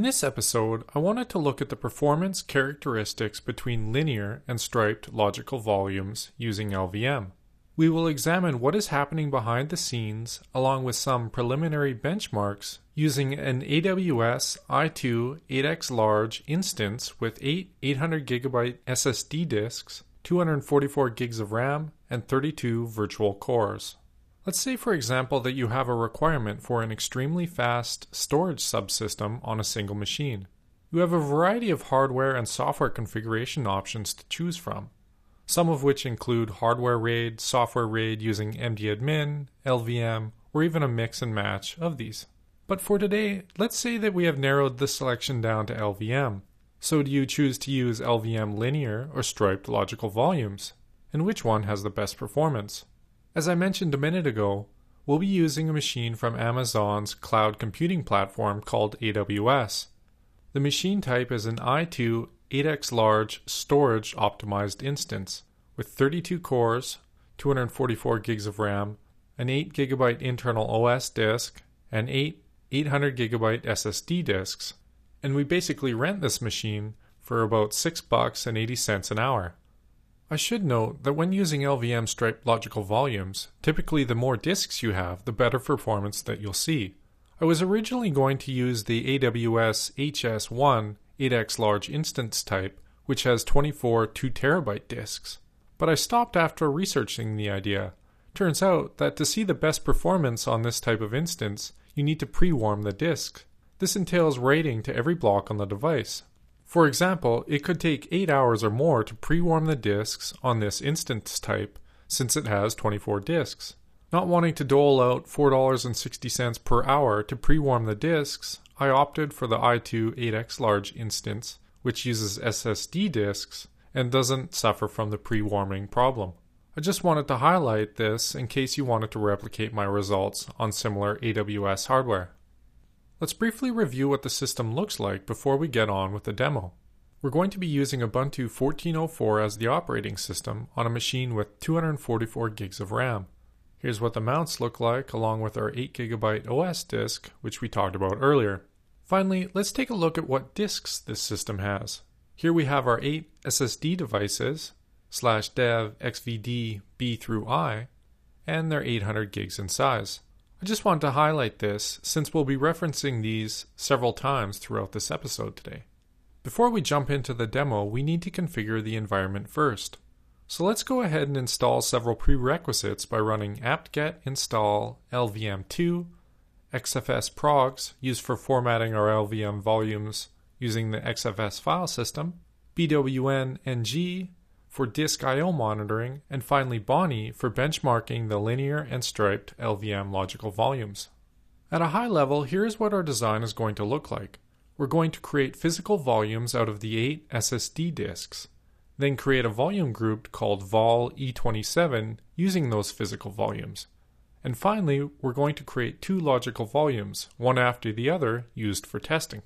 In this episode, I wanted to look at the performance characteristics between linear and striped logical volumes using LVM. We will examine what is happening behind the scenes along with some preliminary benchmarks using an AWS i2 8x large instance with 8 800GB SSD disks, 244 gigs of RAM, and 32 virtual cores. Let's say, for example, that you have a requirement for an extremely fast storage subsystem on a single machine. You have a variety of hardware and software configuration options to choose from, some of which include hardware RAID, software RAID using MDAdmin, LVM, or even a mix and match of these. But for today, let's say that we have narrowed the selection down to LVM. So do you choose to use LVM linear or striped logical volumes? And which one has the best performance? As I mentioned a minute ago, we'll be using a machine from Amazon's cloud computing platform called AWS. The machine type is an i2 8x large storage optimized instance with 32 cores, 244 gigs of RAM, an 8 gigabyte internal OS disk, and 8 800 gigabyte SSD disks. And we basically rent this machine for about 6 bucks and 80 cents an hour. I should note that when using LVM striped logical volumes, typically the more disks you have, the better performance that you'll see. I was originally going to use the AWS HS1 8x large instance type, which has 24 2 terabyte disks, but I stopped after researching the idea. Turns out that to see the best performance on this type of instance, you need to pre warm the disk. This entails writing to every block on the device, for example, it could take 8 hours or more to pre-warm the disks on this instance type since it has 24 disks. Not wanting to dole out $4.60 per hour to pre-warm the disks, I opted for the i2 8x large instance, which uses SSD disks and doesn't suffer from the pre-warming problem. I just wanted to highlight this in case you wanted to replicate my results on similar AWS hardware. Let's briefly review what the system looks like before we get on with the demo. We're going to be using Ubuntu 14.04 as the operating system on a machine with 244 gigs of RAM. Here's what the mounts look like along with our 8GB OS disk, which we talked about earlier. Finally, let's take a look at what disks this system has. Here we have our 8 SSD devices, slash dev xvd b through i, and they're 800 gigs in size. I just want to highlight this since we'll be referencing these several times throughout this episode today. Before we jump into the demo, we need to configure the environment first. So let's go ahead and install several prerequisites by running apt-get install lvm2, xfs progs used for formatting our LVM volumes using the XFS file system, bwm ng for disk I/O monitoring, and finally Bonnie for benchmarking the linear and striped LVM logical volumes. At a high level, here is what our design is going to look like. We're going to create physical volumes out of the 8 SSD disks, then create a volume group called vol E27 using those physical volumes. And finally, we're going to create two logical volumes, one after the other, used for testing.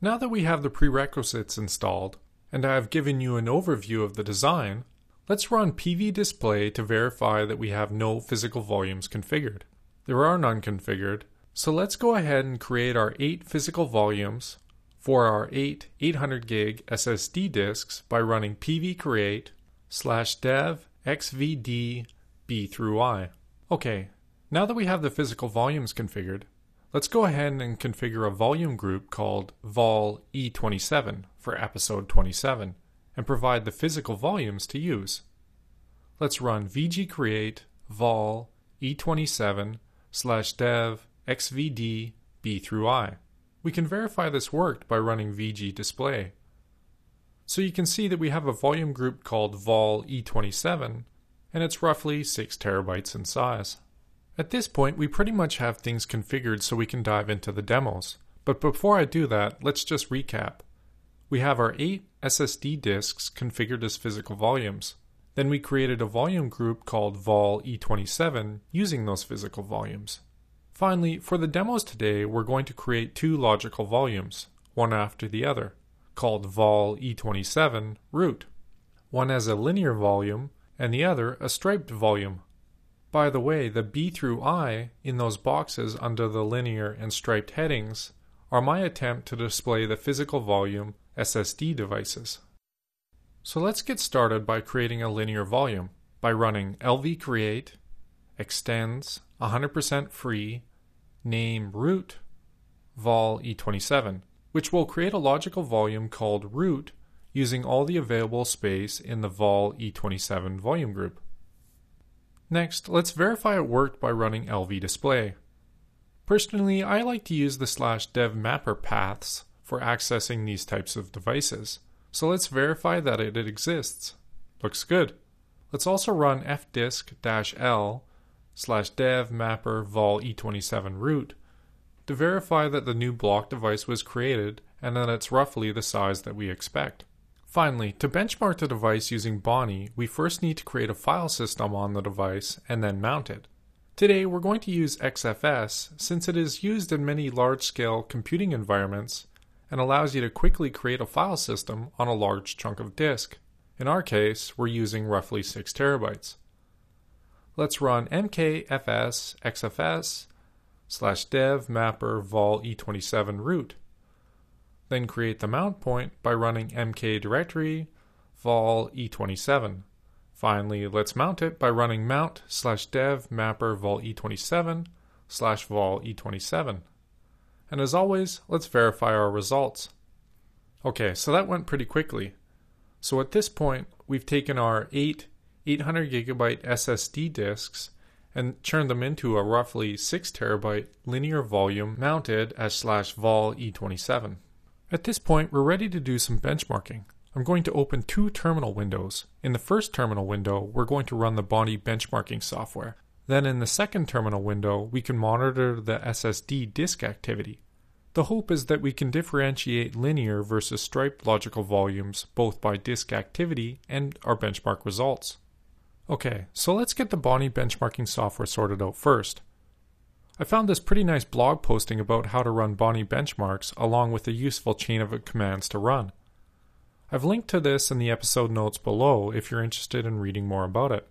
Now that we have the prerequisites installed, and I have given you an overview of the design, let's run PV display to verify that we have no physical volumes configured. There are none configured, so let's go ahead and create our 8 physical volumes for our 8 800 gig SSD disks by running pv create slash dev xvd b through i. Okay, now that we have the physical volumes configured, Let's go ahead and configure a volume group called vol E27 for episode 27 and provide the physical volumes to use. Let's run vgcreate vol E27 slash dev xvd b through i. We can verify this worked by running vg display. So you can see that we have a volume group called vol E27 and it's roughly 6 terabytes in size. At this point, we pretty much have things configured so we can dive into the demos. But before I do that, let's just recap. We have our 8 SSD disks configured as physical volumes. Then we created a volume group called vol E27 using those physical volumes. Finally, for the demos today, we're going to create two logical volumes, one after the other, called vol E27 root. One as a linear volume and the other a striped volume by the way, the B through I in those boxes under the linear and striped headings are my attempt to display the physical volume SSD devices. So let's get started by creating a linear volume by running lvcreate extents 100% free name root vol e27, which will create a logical volume called root using all the available space in the vol e27 volume group. Next, let's verify it worked by running lv display. Personally, I like to use the slash dev mapper paths for accessing these types of devices, so let's verify that it exists. Looks good. Let's also run fdisk-l slash dev mapper vol e27 root to verify that the new block device was created and that it's roughly the size that we expect. Finally, to benchmark the device using Bonnie, we first need to create a file system on the device and then mount it. Today, we're going to use XFS since it is used in many large scale computing environments and allows you to quickly create a file system on a large chunk of disk. In our case, we're using roughly 6 terabytes. Let's run mkfs xfs slash dev mapper vol e27 root. Then create the mount point by running mk directory vol e27. Finally, let's mount it by running mount slash dev mapper vol e27 slash vol e27. And as always, let's verify our results. Okay, so that went pretty quickly. So at this point, we've taken our eight 800 gigabyte SSD disks and turned them into a roughly 6 terabyte linear volume mounted as slash vol E27. At this point, we're ready to do some benchmarking. I'm going to open two terminal windows. In the first terminal window, we're going to run the Bonnie benchmarking software. Then in the second terminal window, we can monitor the SSD disk activity. The hope is that we can differentiate linear versus striped logical volumes both by disk activity and our benchmark results. Okay, so let's get the Bonnie benchmarking software sorted out first. I found this pretty nice blog posting about how to run Bonnie benchmarks along with a useful chain of commands to run. I've linked to this in the episode notes below if you're interested in reading more about it.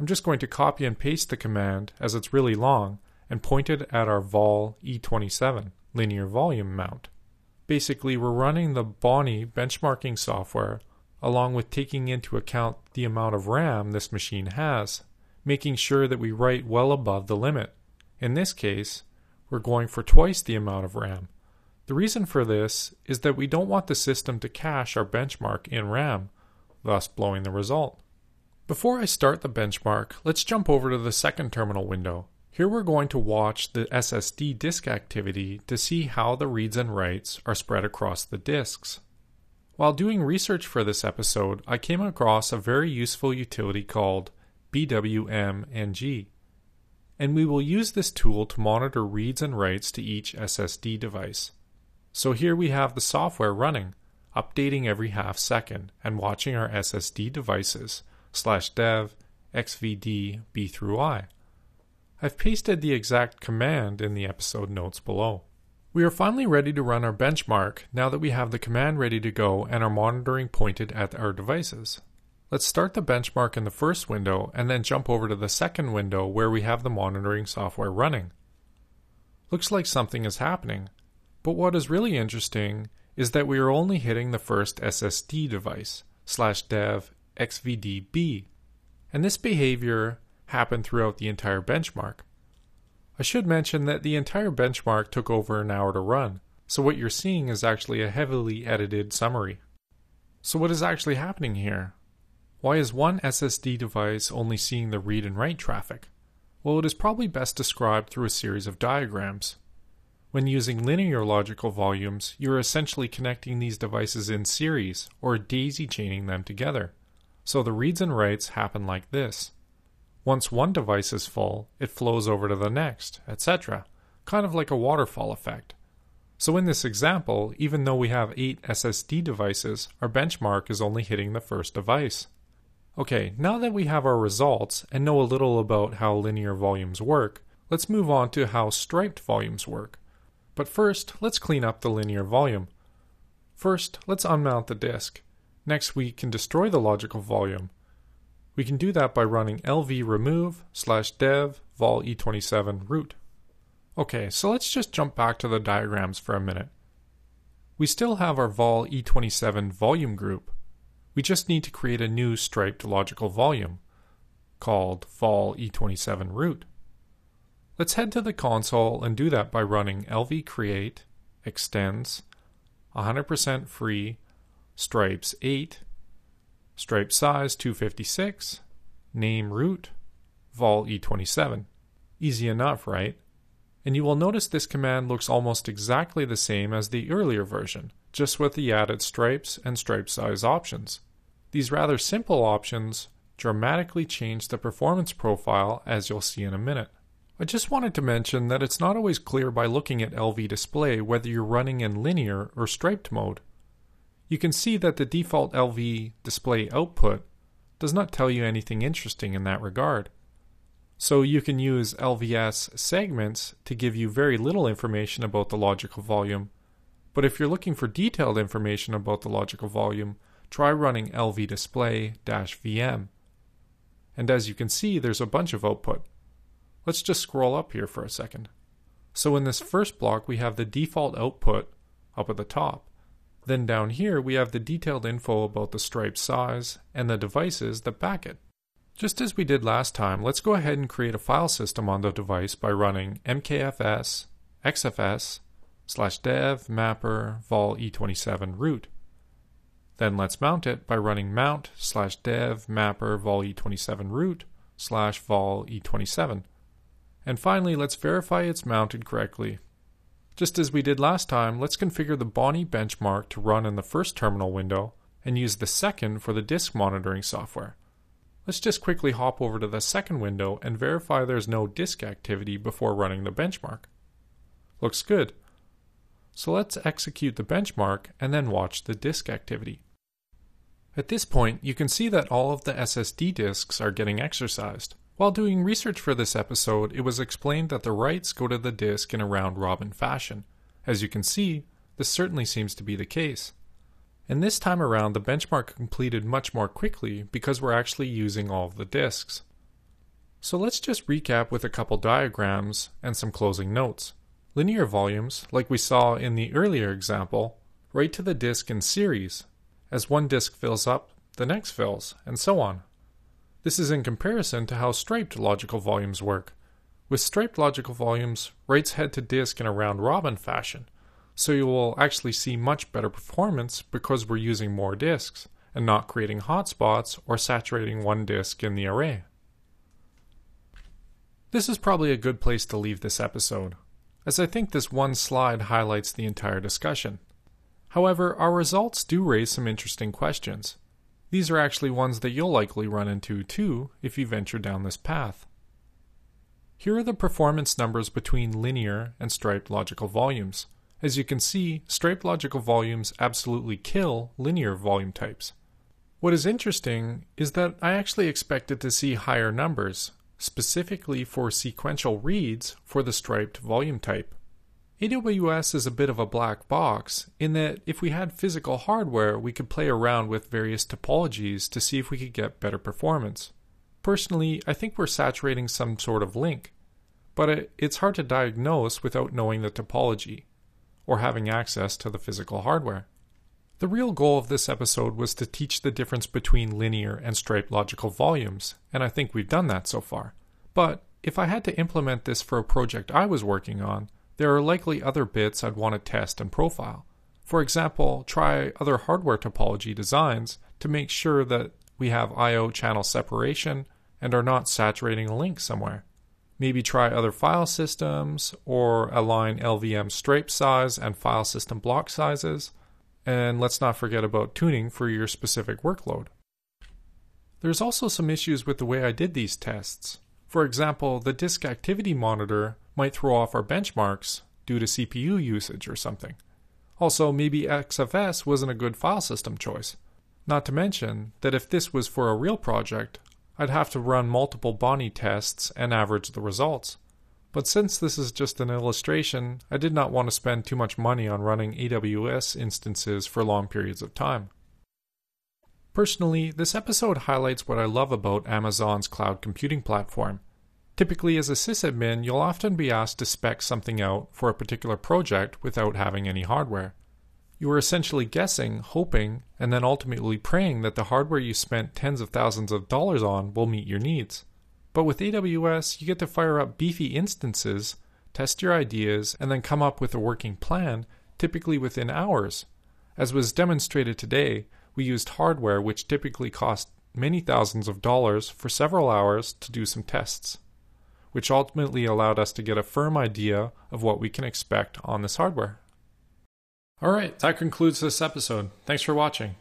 I'm just going to copy and paste the command as it's really long and point it at our vol E27 linear volume mount. Basically, we're running the Bonnie benchmarking software along with taking into account the amount of RAM this machine has, making sure that we write well above the limit. In this case, we're going for twice the amount of RAM. The reason for this is that we don't want the system to cache our benchmark in RAM, thus blowing the result. Before I start the benchmark, let's jump over to the second terminal window. Here we're going to watch the SSD disk activity to see how the reads and writes are spread across the disks. While doing research for this episode, I came across a very useful utility called BWMNG, and we will use this tool to monitor reads and writes to each SSD device. So here we have the software running, updating every half second and watching our SSD devices slash dev xvd b through i. I've pasted the exact command in the episode notes below. We are finally ready to run our benchmark now that we have the command ready to go and our monitoring pointed at our devices. Let's start the benchmark in the first window and then jump over to the second window where we have the monitoring software running. Looks like something is happening, but what is really interesting is that we are only hitting the first SSD device, slash dev xvdb, and this behavior happened throughout the entire benchmark. I should mention that the entire benchmark took over an hour to run, so what you're seeing is actually a heavily edited summary. So, what is actually happening here? Why is one SSD device only seeing the read and write traffic? Well, it is probably best described through a series of diagrams. When using linear logical volumes, you're essentially connecting these devices in series or daisy chaining them together. So the reads and writes happen like this. Once one device is full, it flows over to the next, etc., kind of like a waterfall effect. So in this example, even though we have 8 SSD devices, our benchmark is only hitting the first device. Okay, now that we have our results and know a little about how linear volumes work, let's move on to how striped volumes work. But first, let's clean up the linear volume. First, let's unmount the disk. Next, we can destroy the logical volume. We can do that by running lv remove slash dev vol e27 root. Okay, so let's just jump back to the diagrams for a minute. We still have our vol E27 volume group. We just need to create a new striped logical volume called vol E27 root. Let's head to the console and do that by running lv create extents 100% free stripes 8 stripe size 256 name root. Vol e27 easy enough right? And you will notice this command looks almost exactly the same as the earlier version just with the added stripes and stripe size options. These rather simple options dramatically change the performance profile as you'll see in a minute. I just wanted to mention that it's not always clear by looking at LV display whether you're running in linear or striped mode. You can see that the default LV display output does not tell you anything interesting in that regard. So you can use LVS segments to give you very little information about the logical volume. But if you're looking for detailed information about the logical volume, try running LV display-VM. And as you can see, there's a bunch of output. Let's just scroll up here for a second. So in this first block, we have the default output up at the top. Then down here, we have the detailed info about the stripe size and the devices that back it. Just as we did last time, let's go ahead and create a file system on the device by running mkfs xfs slash dev mapper vol e27 root. Then let's mount it by running mount slash dev mapper vol e27 root slash vol e27. And finally, let's verify it's mounted correctly. Just as we did last time, let's configure the Bonnie benchmark to run in the first terminal window and use the second for the disk monitoring software. Let's just quickly hop over to the second window and verify there's no disk activity before running the benchmark. Looks good. So let's execute the benchmark and then watch the disk activity. At this point, you can see that all of the SSD disks are getting exercised. While doing research for this episode, it was explained that the writes go to the disk in a round robin fashion. As you can see, this certainly seems to be the case. And this time around, the benchmark completed much more quickly because we're actually using all of the disks. So let's just recap with a couple diagrams and some closing notes. Linear volumes, like we saw in the earlier example, write to the disk in series. As one disk fills up, the next fills, and so on. This is in comparison to how striped logical volumes work. With striped logical volumes, writes head to disk in a round robin fashion, so you will actually see much better performance because we're using more disks and not creating hotspots or saturating one disk in the array. This is probably a good place to leave this episode, as I think this one slide highlights the entire discussion. However, our results do raise some interesting questions. These are actually ones that you'll likely run into too if you venture down this path. Here are the performance numbers between linear and striped logical volumes. As you can see, striped logical volumes absolutely kill linear volume types. What is interesting is that I actually expected to see higher numbers, specifically for sequential reads for the striped volume type. AWS is a bit of a black box in that if we had physical hardware, we could play around with various topologies to see if we could get better performance. Personally, I think we're saturating some sort of link, but it's hard to diagnose without knowing the topology or having access to the physical hardware. The real goal of this episode was to teach the difference between linear and striped logical volumes, and I think we've done that so far. But if I had to implement this for a project I was working on, there are likely other bits I'd want to test and profile. For example, try other hardware topology designs to make sure that we have I/O channel separation and are not saturating a link somewhere. Maybe try other file systems or align LVM stripe size and file system block sizes. And let's not forget about tuning for your specific workload. There's also some issues with the way I did these tests. For example, the disk activity monitor might throw off our benchmarks due to CPU usage or something. Also, maybe XFS wasn't a good file system choice. Not to mention that if this was for a real project, I'd have to run multiple Bonnie tests and average the results. But since this is just an illustration, I did not want to spend too much money on running AWS instances for long periods of time. Personally, this episode highlights what I love about Amazon's cloud computing platform Typically, as a sysadmin, you'll often be asked to spec something out for a particular project without having any hardware. You are essentially guessing, hoping, and then ultimately praying that the hardware you spent tens of thousands of dollars on will meet your needs. But with AWS, you get to fire up beefy instances, test your ideas, and then come up with a working plan, typically within hours. As was demonstrated today, we used hardware which typically cost many thousands of dollars for several hours to do some tests, which ultimately allowed us to get a firm idea of what we can expect on this hardware. All right, that concludes this episode. Thanks for watching.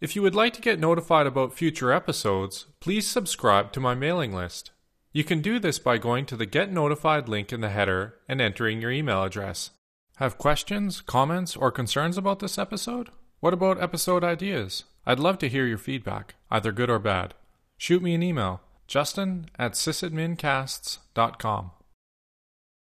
If you would like to get notified about future episodes, please subscribe to my mailing list. You can do this by going to the Get Notified link in the header and entering your email address. Have questions, comments, or concerns about this episode? What about episode ideas? I'd love to hear your feedback, either good or bad. Shoot me an email, justin at sysadmincasts.com.